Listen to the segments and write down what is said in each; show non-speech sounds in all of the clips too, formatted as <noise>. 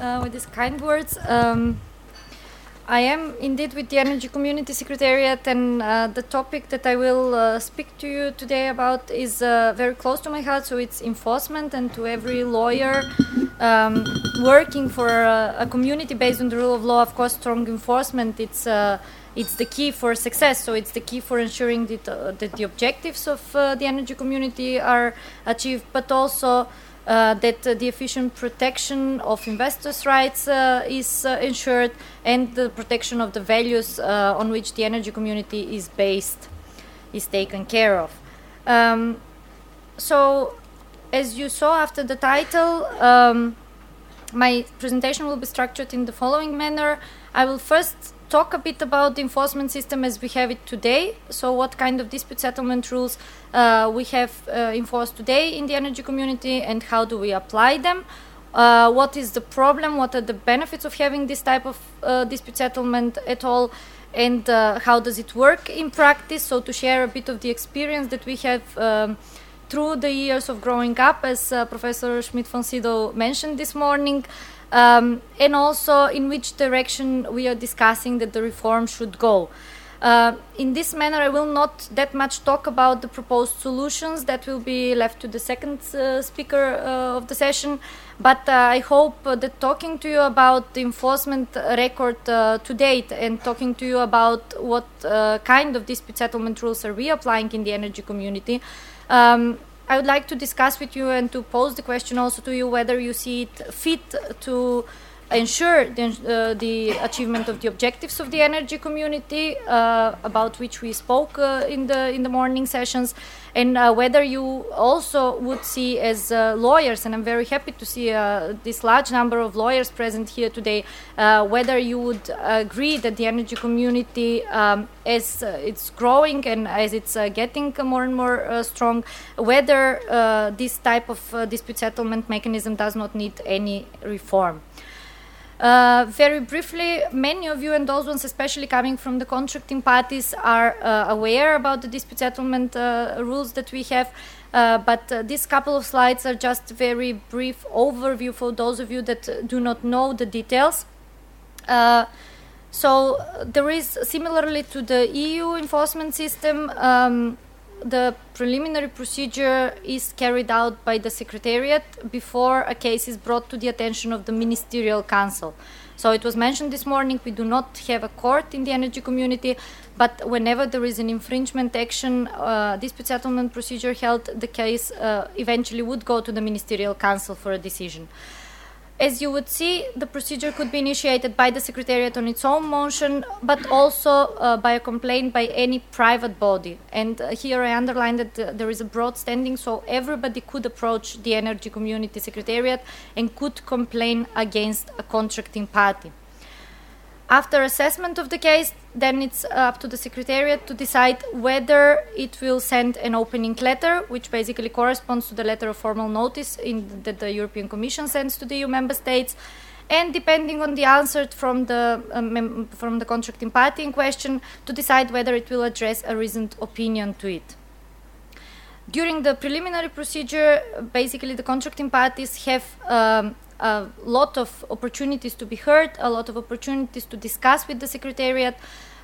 uh, with these kind words. Um, I am indeed with the Energy Community Secretariat, and uh, the topic that I will uh, speak to you today about is uh, very close to my heart. So it's enforcement, and to every lawyer um, working for a, a, community based on the rule of law, of course, strong enforcement. It's uh, it's the key for success. So it's the key for ensuring that, uh, that the objectives of uh, the energy community are achieved, but also uh, that uh, the efficient protection of investors' rights uh, is uh, ensured and the protection of the values uh, on which the energy community is based is taken care of. Um, so, as you saw after the title, um, my presentation will be structured in the following manner. I will first talk a bit about the enforcement system as we have it today. So, what kind of dispute settlement rules uh, we have uh, enforced today in the energy community, and how do we apply them? Uh, what is the problem? What are the benefits of having this type of uh, dispute settlement at all? And uh, how does it work in practice? So, to share a bit of the experience that we have. Um, through the years of growing up, as uh, Professor Schmidt von Sydow mentioned this morning, um, and also in which direction we are discussing that the reform should go. Uh, in this manner, I will not that much talk about the proposed solutions. That will be left to the second uh, speaker uh, of the session. But uh, I hope that talking to you about the enforcement record uh, to date and talking to you about what uh, kind of dispute settlement rules are we applying in the energy community. Um, I would like to discuss with you and to pose the question also to you whether you see it fit to ensure the, uh, the achievement of the objectives of the energy community uh, about which we spoke uh, in the in the morning sessions and uh, whether you also would see as uh, lawyers and I'm very happy to see uh, this large number of lawyers present here today whether you would agree that the energy community um, as it's growing and as it's getting more and more strong whether this type of dispute settlement mechanism does not need any reform uh, very briefly, many of you and those ones, especially coming from the contracting parties, are uh, aware about the dispute settlement uh, rules that we have. Uh, but uh, these couple of slides are just very brief overview for those of you that do not know the details. so there is, similarly to the EU enforcement system, um, the preliminary procedure is carried out by the Secretariat before a case is brought to the attention of the Ministerial Council. So it was mentioned this morning we do not have a court in the energy community, but whenever there is an infringement action, uh, dispute settlement procedure held, the case uh, eventually would go to the Ministerial Council for a decision. As you would see, the procedure could be initiated by the Secretariat on its own motion, but also uh, by a complaint by any private body. And uh, here I underline that uh, there is a broad standing, so everybody could approach the Energy Community Secretariat and could complain against a contracting party. After assessment of the case, then it's up to the Secretariat to decide whether it will send an opening letter, which basically corresponds to the letter of formal notice in, that the European Commission sends to the EU member states. And depending on the answer from the um, from the contracting party in question, to decide whether it will address a reasoned opinion to it. During the preliminary procedure, basically the contracting parties have um, a lot of opportunities to be heard, a lot of opportunities to discuss with the Secretariat.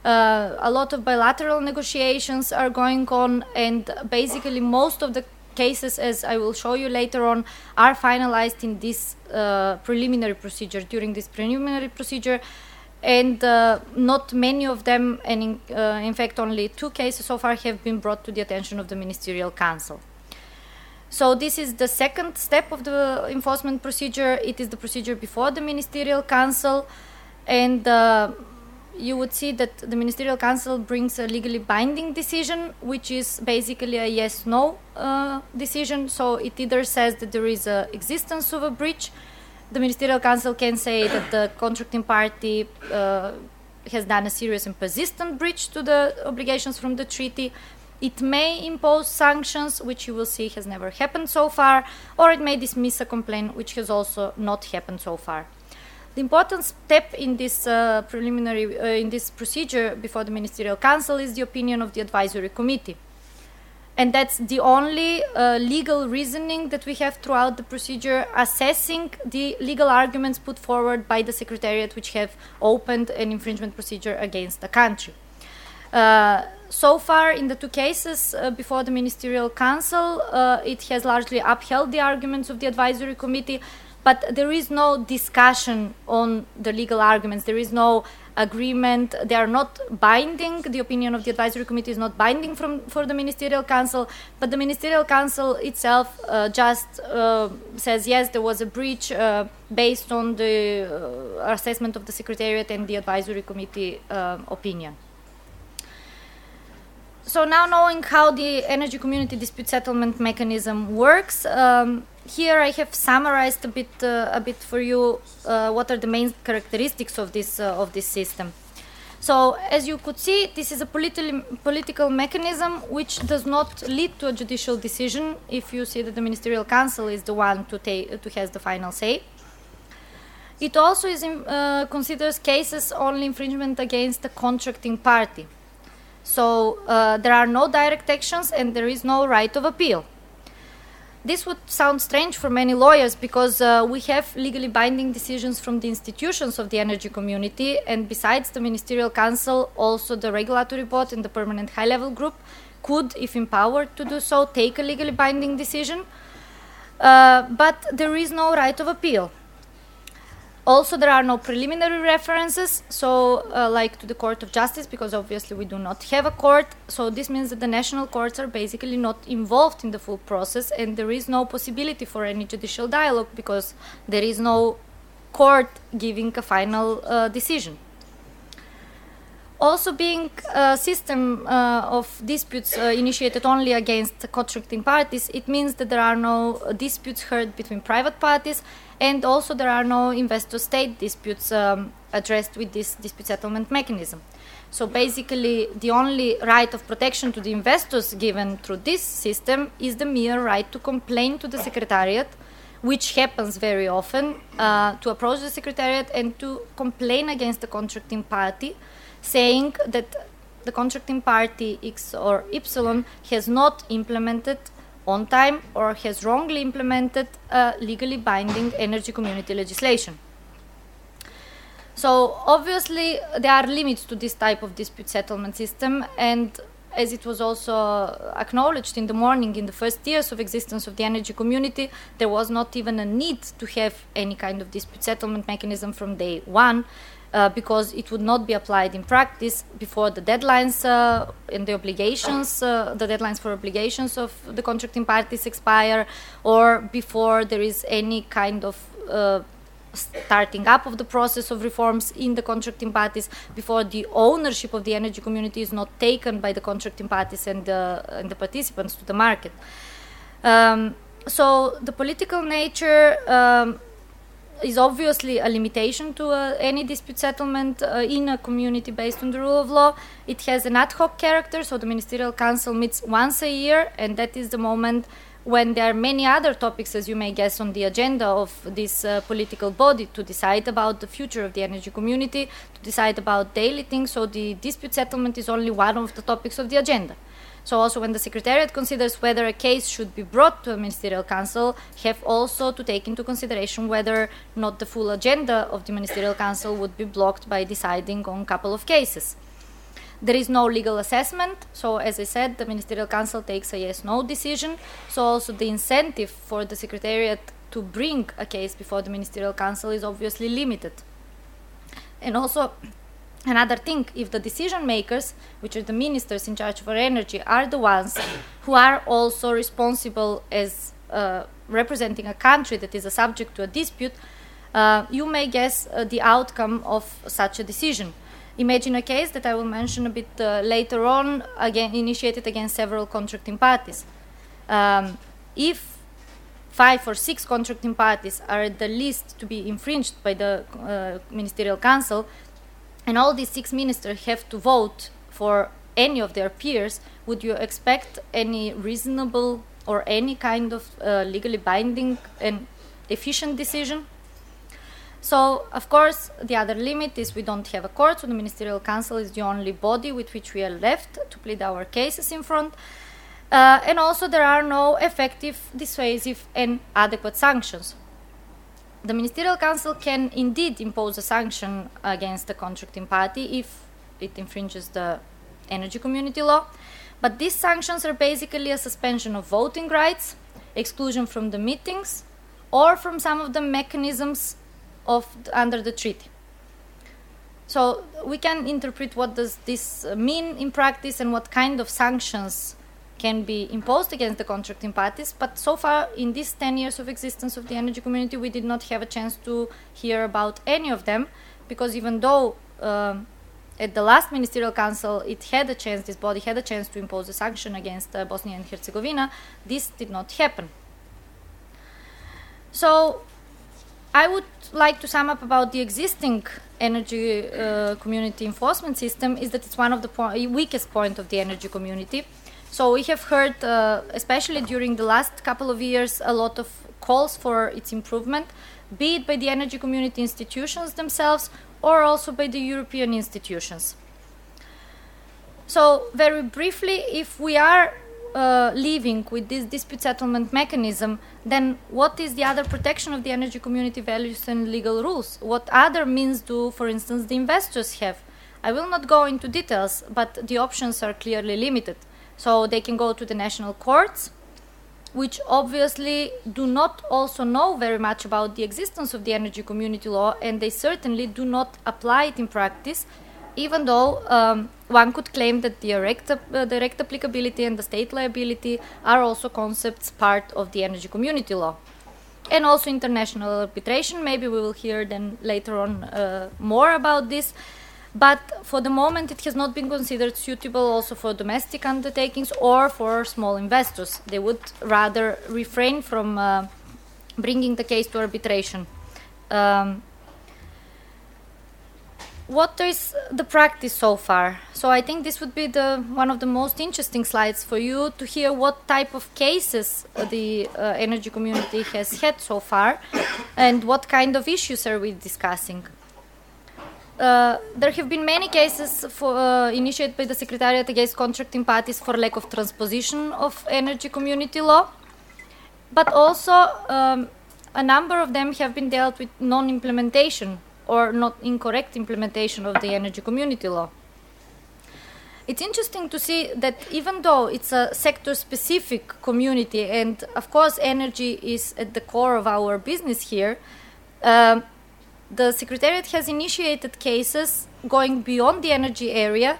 Uh, a lot of bilateral negotiations are going on, and basically, most of the cases, as I will show you later on, are finalized in this uh, preliminary procedure, during this preliminary procedure. And uh, not many of them, and in, uh, in fact, only two cases so far, have been brought to the attention of the Ministerial Council. So this is the second step of the enforcement procedure. It is the procedure before the ministerial council, and uh, you would see that the ministerial council brings a legally binding decision, which is basically a yes/no uh, decision. So it either says that there is a existence of a breach. The ministerial council can say that the contracting party uh, has done a serious and persistent breach to the obligations from the treaty it may impose sanctions, which you will see has never happened so far, or it may dismiss a complaint, which has also not happened so far. The important step in this uh, preliminary, uh, in this procedure before the Ministerial Council is the opinion of the Advisory Committee. and that's the only uh, legal reasoning that we have throughout the procedure assessing the legal arguments put forward by the secretariat which have opened an infringement procedure against the country uh, so far in the two cases uh, before the ministerial council uh, it has largely upheld the arguments of the advisory committee but there is no discussion on the legal arguments there is no agreement. They are not binding. The opinion of the advisory committee is not binding from for the ministerial council, but the ministerial council itself uh, just uh, says yes, there was a breach uh, based on the uh, assessment of the secretariat and the advisory committee opinion. So now knowing how the energy community dispute settlement mechanism works. Um, here I have summarized a bit uh, a bit for you uh, what are the main characteristics of this uh, of this system. So as you could see, this is a politi- political mechanism which does not lead to a judicial decision. If you see that the ministerial council is the one to take to has the final say. It also in, uh, considers cases only infringement against the contracting party. So uh, there are no direct actions and there is no right of appeal. This would sound strange for many lawyers because uh, we have legally binding decisions from the institutions of the energy community, and besides the Ministerial Council, also the Regulatory Board and the Permanent High Level Group could, if empowered to do so, take a legally binding decision. Uh, but there is no right of appeal. Also, there are no preliminary references, so uh, like to the Court of Justice, because obviously we do not have a court. So this means that the national courts are basically not involved in the full process, and there is no possibility for any judicial dialogue because there is no court giving a final uh, decision. Also, being a system uh, of disputes uh, initiated only against contracting parties, it means that there are no disputes heard between private parties and also there are no investor-state disputes um, addressed with this dispute settlement mechanism. So basically, the only right of protection to the investors given through this system is the mere right to complain to the secretariat, which happens very often, uh, to approach the secretariat and to complain against the contracting party, saying that the contracting party X or Y has not implemented on time or has wrongly implemented a legally binding energy community legislation. So obviously there are limits to this type of dispute settlement system and as it was also acknowledged in the morning in the first years of existence of the energy community there was not even a need to have any kind of dispute settlement mechanism from day one uh, because it would not be applied in practice before the deadlines uh, and the obligations, uh, the deadlines for obligations of the contracting parties expire, or before there is any kind of uh, starting up of the process of reforms in the contracting parties before the ownership of the energy community is not taken by the contracting parties and, and the participants to the market. Um, so the political nature um, is obviously a limitation to uh, any dispute settlement uh, in a community based on the rule of law. It has an ad hoc character, so the Ministerial Council meets once a year, and that is the moment when there are many other topics, as you may guess, on the agenda of this uh, political body to decide about the future of the energy community, to decide about daily things. So the dispute settlement is only one of the topics of the agenda. So also when the Secretariat considers whether a case should be brought to a Ministerial Council, have also to take into consideration whether not the full agenda of the Ministerial Council would be blocked by deciding on a couple of cases. There is no legal assessment, so as I said, the Ministerial Council takes a yes-no decision. So also the incentive for the Secretariat to bring a case before the Ministerial Council is obviously limited. And also Another thing, if the decision makers, which are the ministers in charge for energy, are the ones who are also responsible as uh, representing a country that is a subject to a dispute, uh, you may guess uh, the outcome of such a decision. Imagine a case that I will mention a bit uh, later on, again initiated against several contracting parties. Um, if five or six contracting parties are at the least to be infringed by the uh, ministerial council, and all these six ministers have to vote for any of their peers, would you expect any reasonable or any kind of uh, legally binding and efficient decision? So, of course, the other limit is we don't have a court, so the Ministerial Council is the only body with which we are left to plead our cases in front. Uh, and also, there are no effective, dissuasive, and adequate sanctions. The Ministerial Council can indeed impose a sanction against the contracting party if it infringes the energy community law, but these sanctions are basically a suspension of voting rights, exclusion from the meetings, or from some of the mechanisms of under the treaty. So we can interpret what does this mean in practice and what kind of sanctions can be imposed against the contracting parties. But so far, in these 10 years of existence of the energy community, we did not have a chance to hear about any of them because even though um, at the last ministerial council it had a chance, this body had a chance to impose a sanction against uh, Bosnia and Herzegovina, this did not happen. So I would like to sum up about the existing energy uh, community enforcement system is that it's one of the po- weakest point of the energy community so we have heard, uh, especially during the last couple of years, a lot of calls for its improvement, be it by the energy community institutions themselves or also by the European institutions. So, very briefly, if we are uh, living with this dispute settlement mechanism, then what is the other protection of the energy community values and legal rules? What other means do, for instance, the investors have? I will not go into details, but the options are clearly limited. So they can go to the national courts, which obviously do not also know very much about the existence of the energy community law, and they certainly do not apply it in practice, even though um, one could claim that direct, uh, direct applicability and the state liability are also concepts part of the energy community law. And also international arbitration, maybe we will hear then later on uh, more about this but for the moment it has not been considered suitable also for domestic undertakings or for small investors. They would rather refrain from uh, bringing the case to arbitration. Um, what is the practice so far? So I think this would be the one of the most interesting slides for you to hear what type of cases the uh, energy community has had so far, and what kind of issues are we discussing. Uh, there have been many cases for, uh, initiated by the Secretariat against contracting parties for lack of transposition of energy community law, but also um, a number of them have been dealt with non-implementation or not incorrect implementation of the energy community law. It's interesting to see that even though it's a sector-specific community, and of course energy is at the core of our business here, um, the Secretariat has initiated cases going beyond the energy area,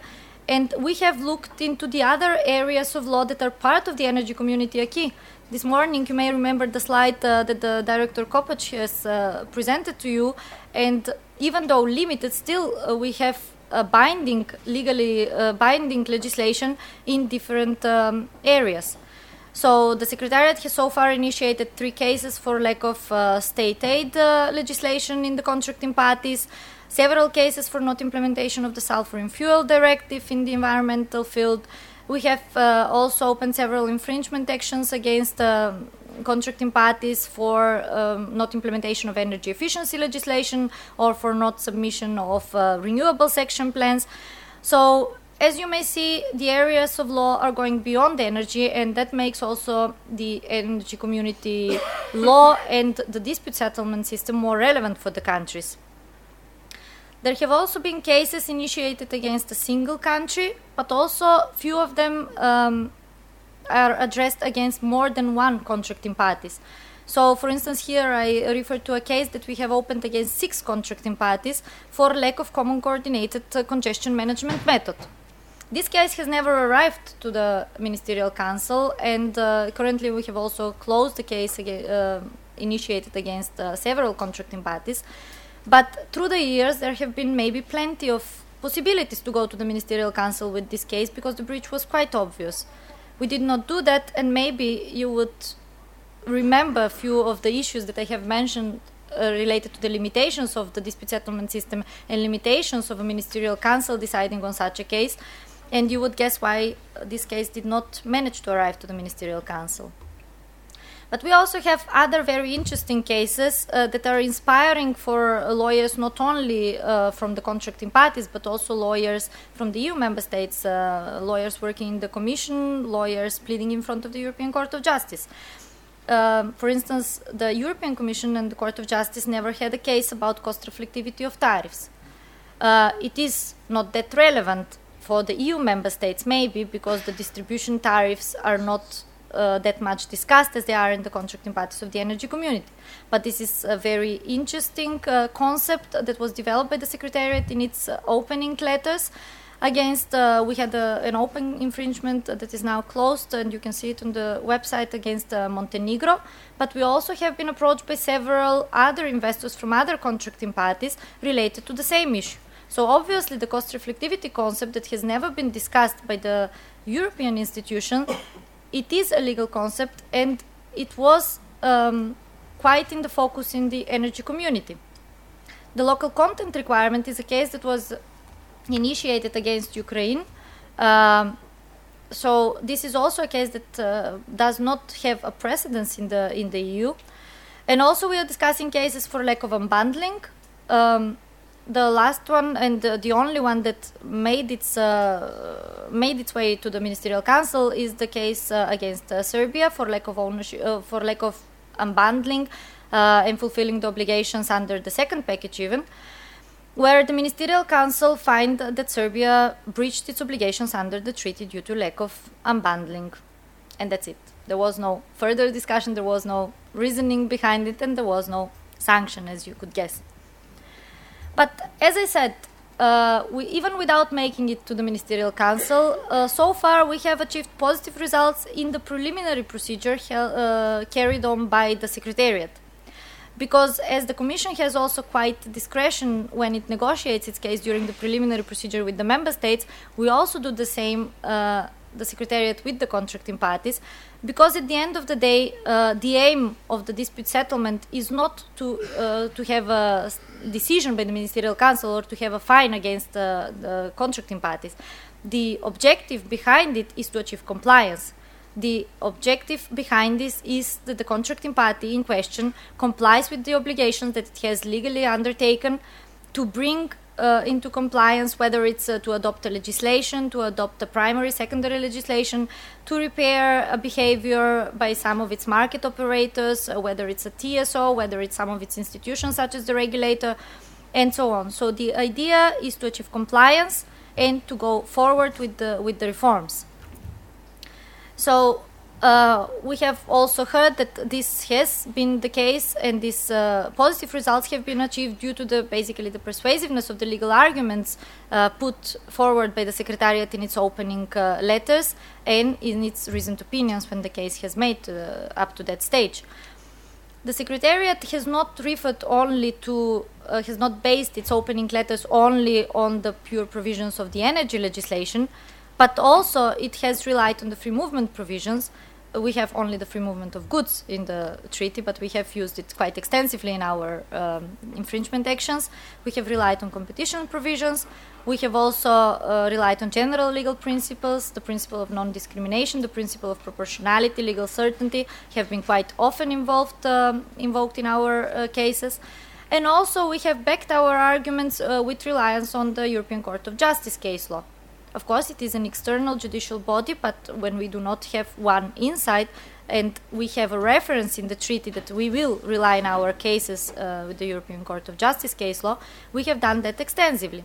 and we have looked into the other areas of law that are part of the energy community acquis. This morning, you may remember the slide uh, that the director Kopač has uh, presented to you, and even though limited, still uh, we have a binding, legally uh, binding legislation in different um, areas. So the Secretariat has so far initiated three cases for lack of uh, state aid uh, legislation in the contracting parties, several cases for not implementation of the sulfur in fuel directive in the environmental field. We have uh, also opened several infringement actions against uh, contracting parties for um, not implementation of energy efficiency legislation or for not submission of uh, renewable section plans. So as you may see, the areas of law are going beyond energy, and that makes also the energy community <coughs> law and the dispute settlement system more relevant for the countries. There have also been cases initiated against a single country, but also few of them um, are addressed against more than one contracting parties. So, for instance, here I refer to a case that we have opened against six contracting parties for lack of common coordinated uh, congestion management method. This case has never arrived to the Ministerial Council, and uh, currently we have also closed the case uh, initiated against uh, several contracting parties. But through the years, there have been maybe plenty of possibilities to go to the Ministerial Council with this case because the breach was quite obvious. We did not do that, and maybe you would remember a few of the issues that I have mentioned uh, related to the limitations of the dispute settlement system and limitations of a ministerial council deciding on such a case and you would guess why this case did not manage to arrive to the ministerial council. But we also have other very interesting cases uh, that are inspiring for lawyers not only uh, from the contracting parties but also lawyers from the EU member states, uh, lawyers working in the Commission, lawyers pleading in front of the European Court of Justice. Um, for instance, the European Commission and the Court of Justice never had a case about cost reflectivity of tariffs. Uh, it is not that relevant for the EU member states, maybe because the distribution tariffs are not uh, that much discussed as they are in the contracting parties of the energy community. But this is a very interesting uh, concept that was developed by the Secretariat in its uh, opening letters. Against, uh, we had a, an open infringement that is now closed, and you can see it on the website against uh, Montenegro. But we also have been approached by several other investors from other contracting parties related to the same issue. So obviously, the cost reflectivity concept that has never been discussed by the European institution it is a legal concept and it was um, quite in the focus in the energy community. The local content requirement is a case that was initiated against Ukraine. Um, so this is also a case that uh, does not have a precedence in the in the EU. And also we are discussing cases for lack of unbundling. Um, the last one and the, the only one that made its uh, made its way to the ministerial council is the case uh, against uh, Serbia for lack of ownership uh, for lack of unbundling uh, and fulfilling the obligations under the second package even where the ministerial council find that Serbia breached its obligations under the treaty due to lack of unbundling. And that's it. There was no further discussion. There was no reasoning behind it and there was no sanction as you could guess but as I said, uh, we, even without making it to the Ministerial Council, uh, so far we have achieved positive results in the preliminary procedure uh, carried on by the Secretariat. Because as the Commission has also quite discretion when it negotiates its case during the preliminary procedure with the Member States, we also do the same uh, the Secretariat with the contracting parties, because at the end of the day, uh, the aim of the dispute settlement is not to uh, to have a decision by the Ministerial Council or to have a fine against uh, the contracting parties. The objective behind it is to achieve compliance. The objective behind this is that the contracting party in question complies with the obligations that it has legally undertaken to bring uh, into compliance, whether it's uh, to adopt a legislation, to adopt a primary, secondary legislation, to repair a behavior by some of its market operators, uh, whether it's a TSO, whether it's some of its institutions such as the regulator, and so on. So the idea is to achieve compliance and to go forward with the with the reforms. So uh, we have also heard that this has been the case and these uh, positive results have been achieved due to the basically the persuasiveness of the legal arguments uh, put forward by the secretariat in its opening uh, letters and in its reasoned opinions when the case has made uh, up to that stage. The secretariat has not referred only to has not based its opening letters only on the pure provisions of the energy legislation but also it has relied on the free movement provisions we have only the free movement of goods in the treaty, but we have used it quite extensively in our um, infringement actions. We have relied on competition provisions. We have also uh, relied on general legal principles, the principle of non discrimination, the principle of proportionality, legal certainty have been quite often involved, um, invoked in our uh, cases. And also, we have backed our arguments uh, with reliance on the European Court of Justice case law. Of course, it is an external judicial body, but when we do not have one inside, and we have a reference in the treaty that we will rely on our cases uh, with the European Court of Justice case law, we have done that extensively.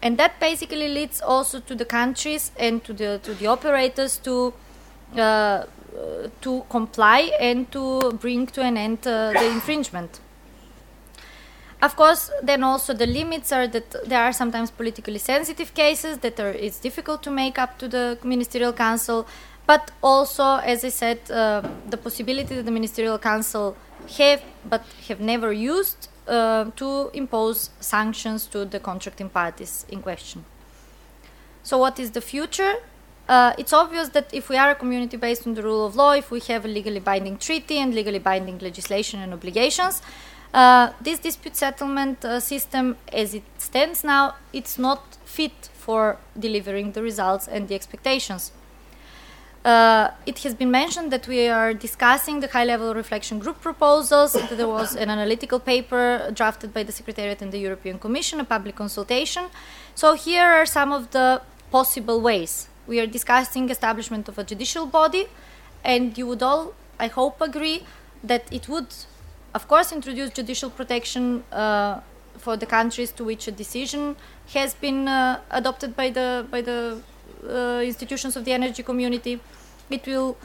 And that basically leads also to the countries and to the to the operators to uh, to comply and to bring to an end uh, the infringement. Of course, then also the limits are that there are sometimes politically sensitive cases that are it's difficult to make up to the ministerial council, but also, as I said, uh, the possibility that the ministerial council have but have never used uh, to impose sanctions to the contracting parties in question. So, what is the future? Uh, it's obvious that if we are a community based on the rule of law, if we have a legally binding treaty and legally binding legislation and obligations, uh, this dispute settlement uh, system, as it stands now, it's not fit for delivering the results and the expectations. Uh, it has been mentioned that we are discussing the high level reflection group proposals. <coughs> there was an analytical paper drafted by the Secretariat and the European Commission, a public consultation. So, here are some of the possible ways. We are discussing establishment of a judicial body, and you would all, I hope, agree that it would, of course, introduce judicial protection uh, for the countries to which a decision has been uh, adopted by the by the uh, institutions of the energy community. It will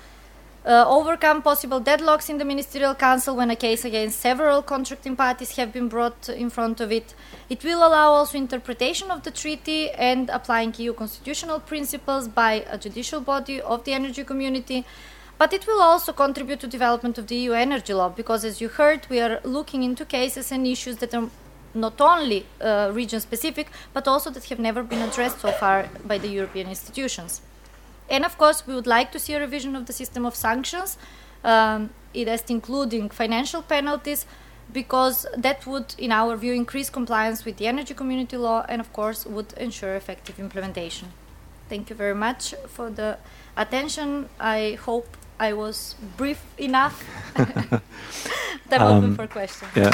uh, overcome possible deadlocks in the ministerial council when a case against several contracting parties have been brought in front of it. It will allow also interpretation of the treaty and applying EU constitutional principles by a judicial body of the energy community. But it will also contribute to development of the EU energy law because, as you heard, we are looking into cases and issues that are not only uh, region specific, but also that have never been addressed so far by the European institutions. And of course, we would like to see a revision of the system of sanctions, um, it has including financial penalties, because that would, in our view, increase compliance with the energy community law and, of course, would ensure effective implementation. Thank you very much for the attention. I hope I was brief enough. <laughs> that um, open for questions. Yeah.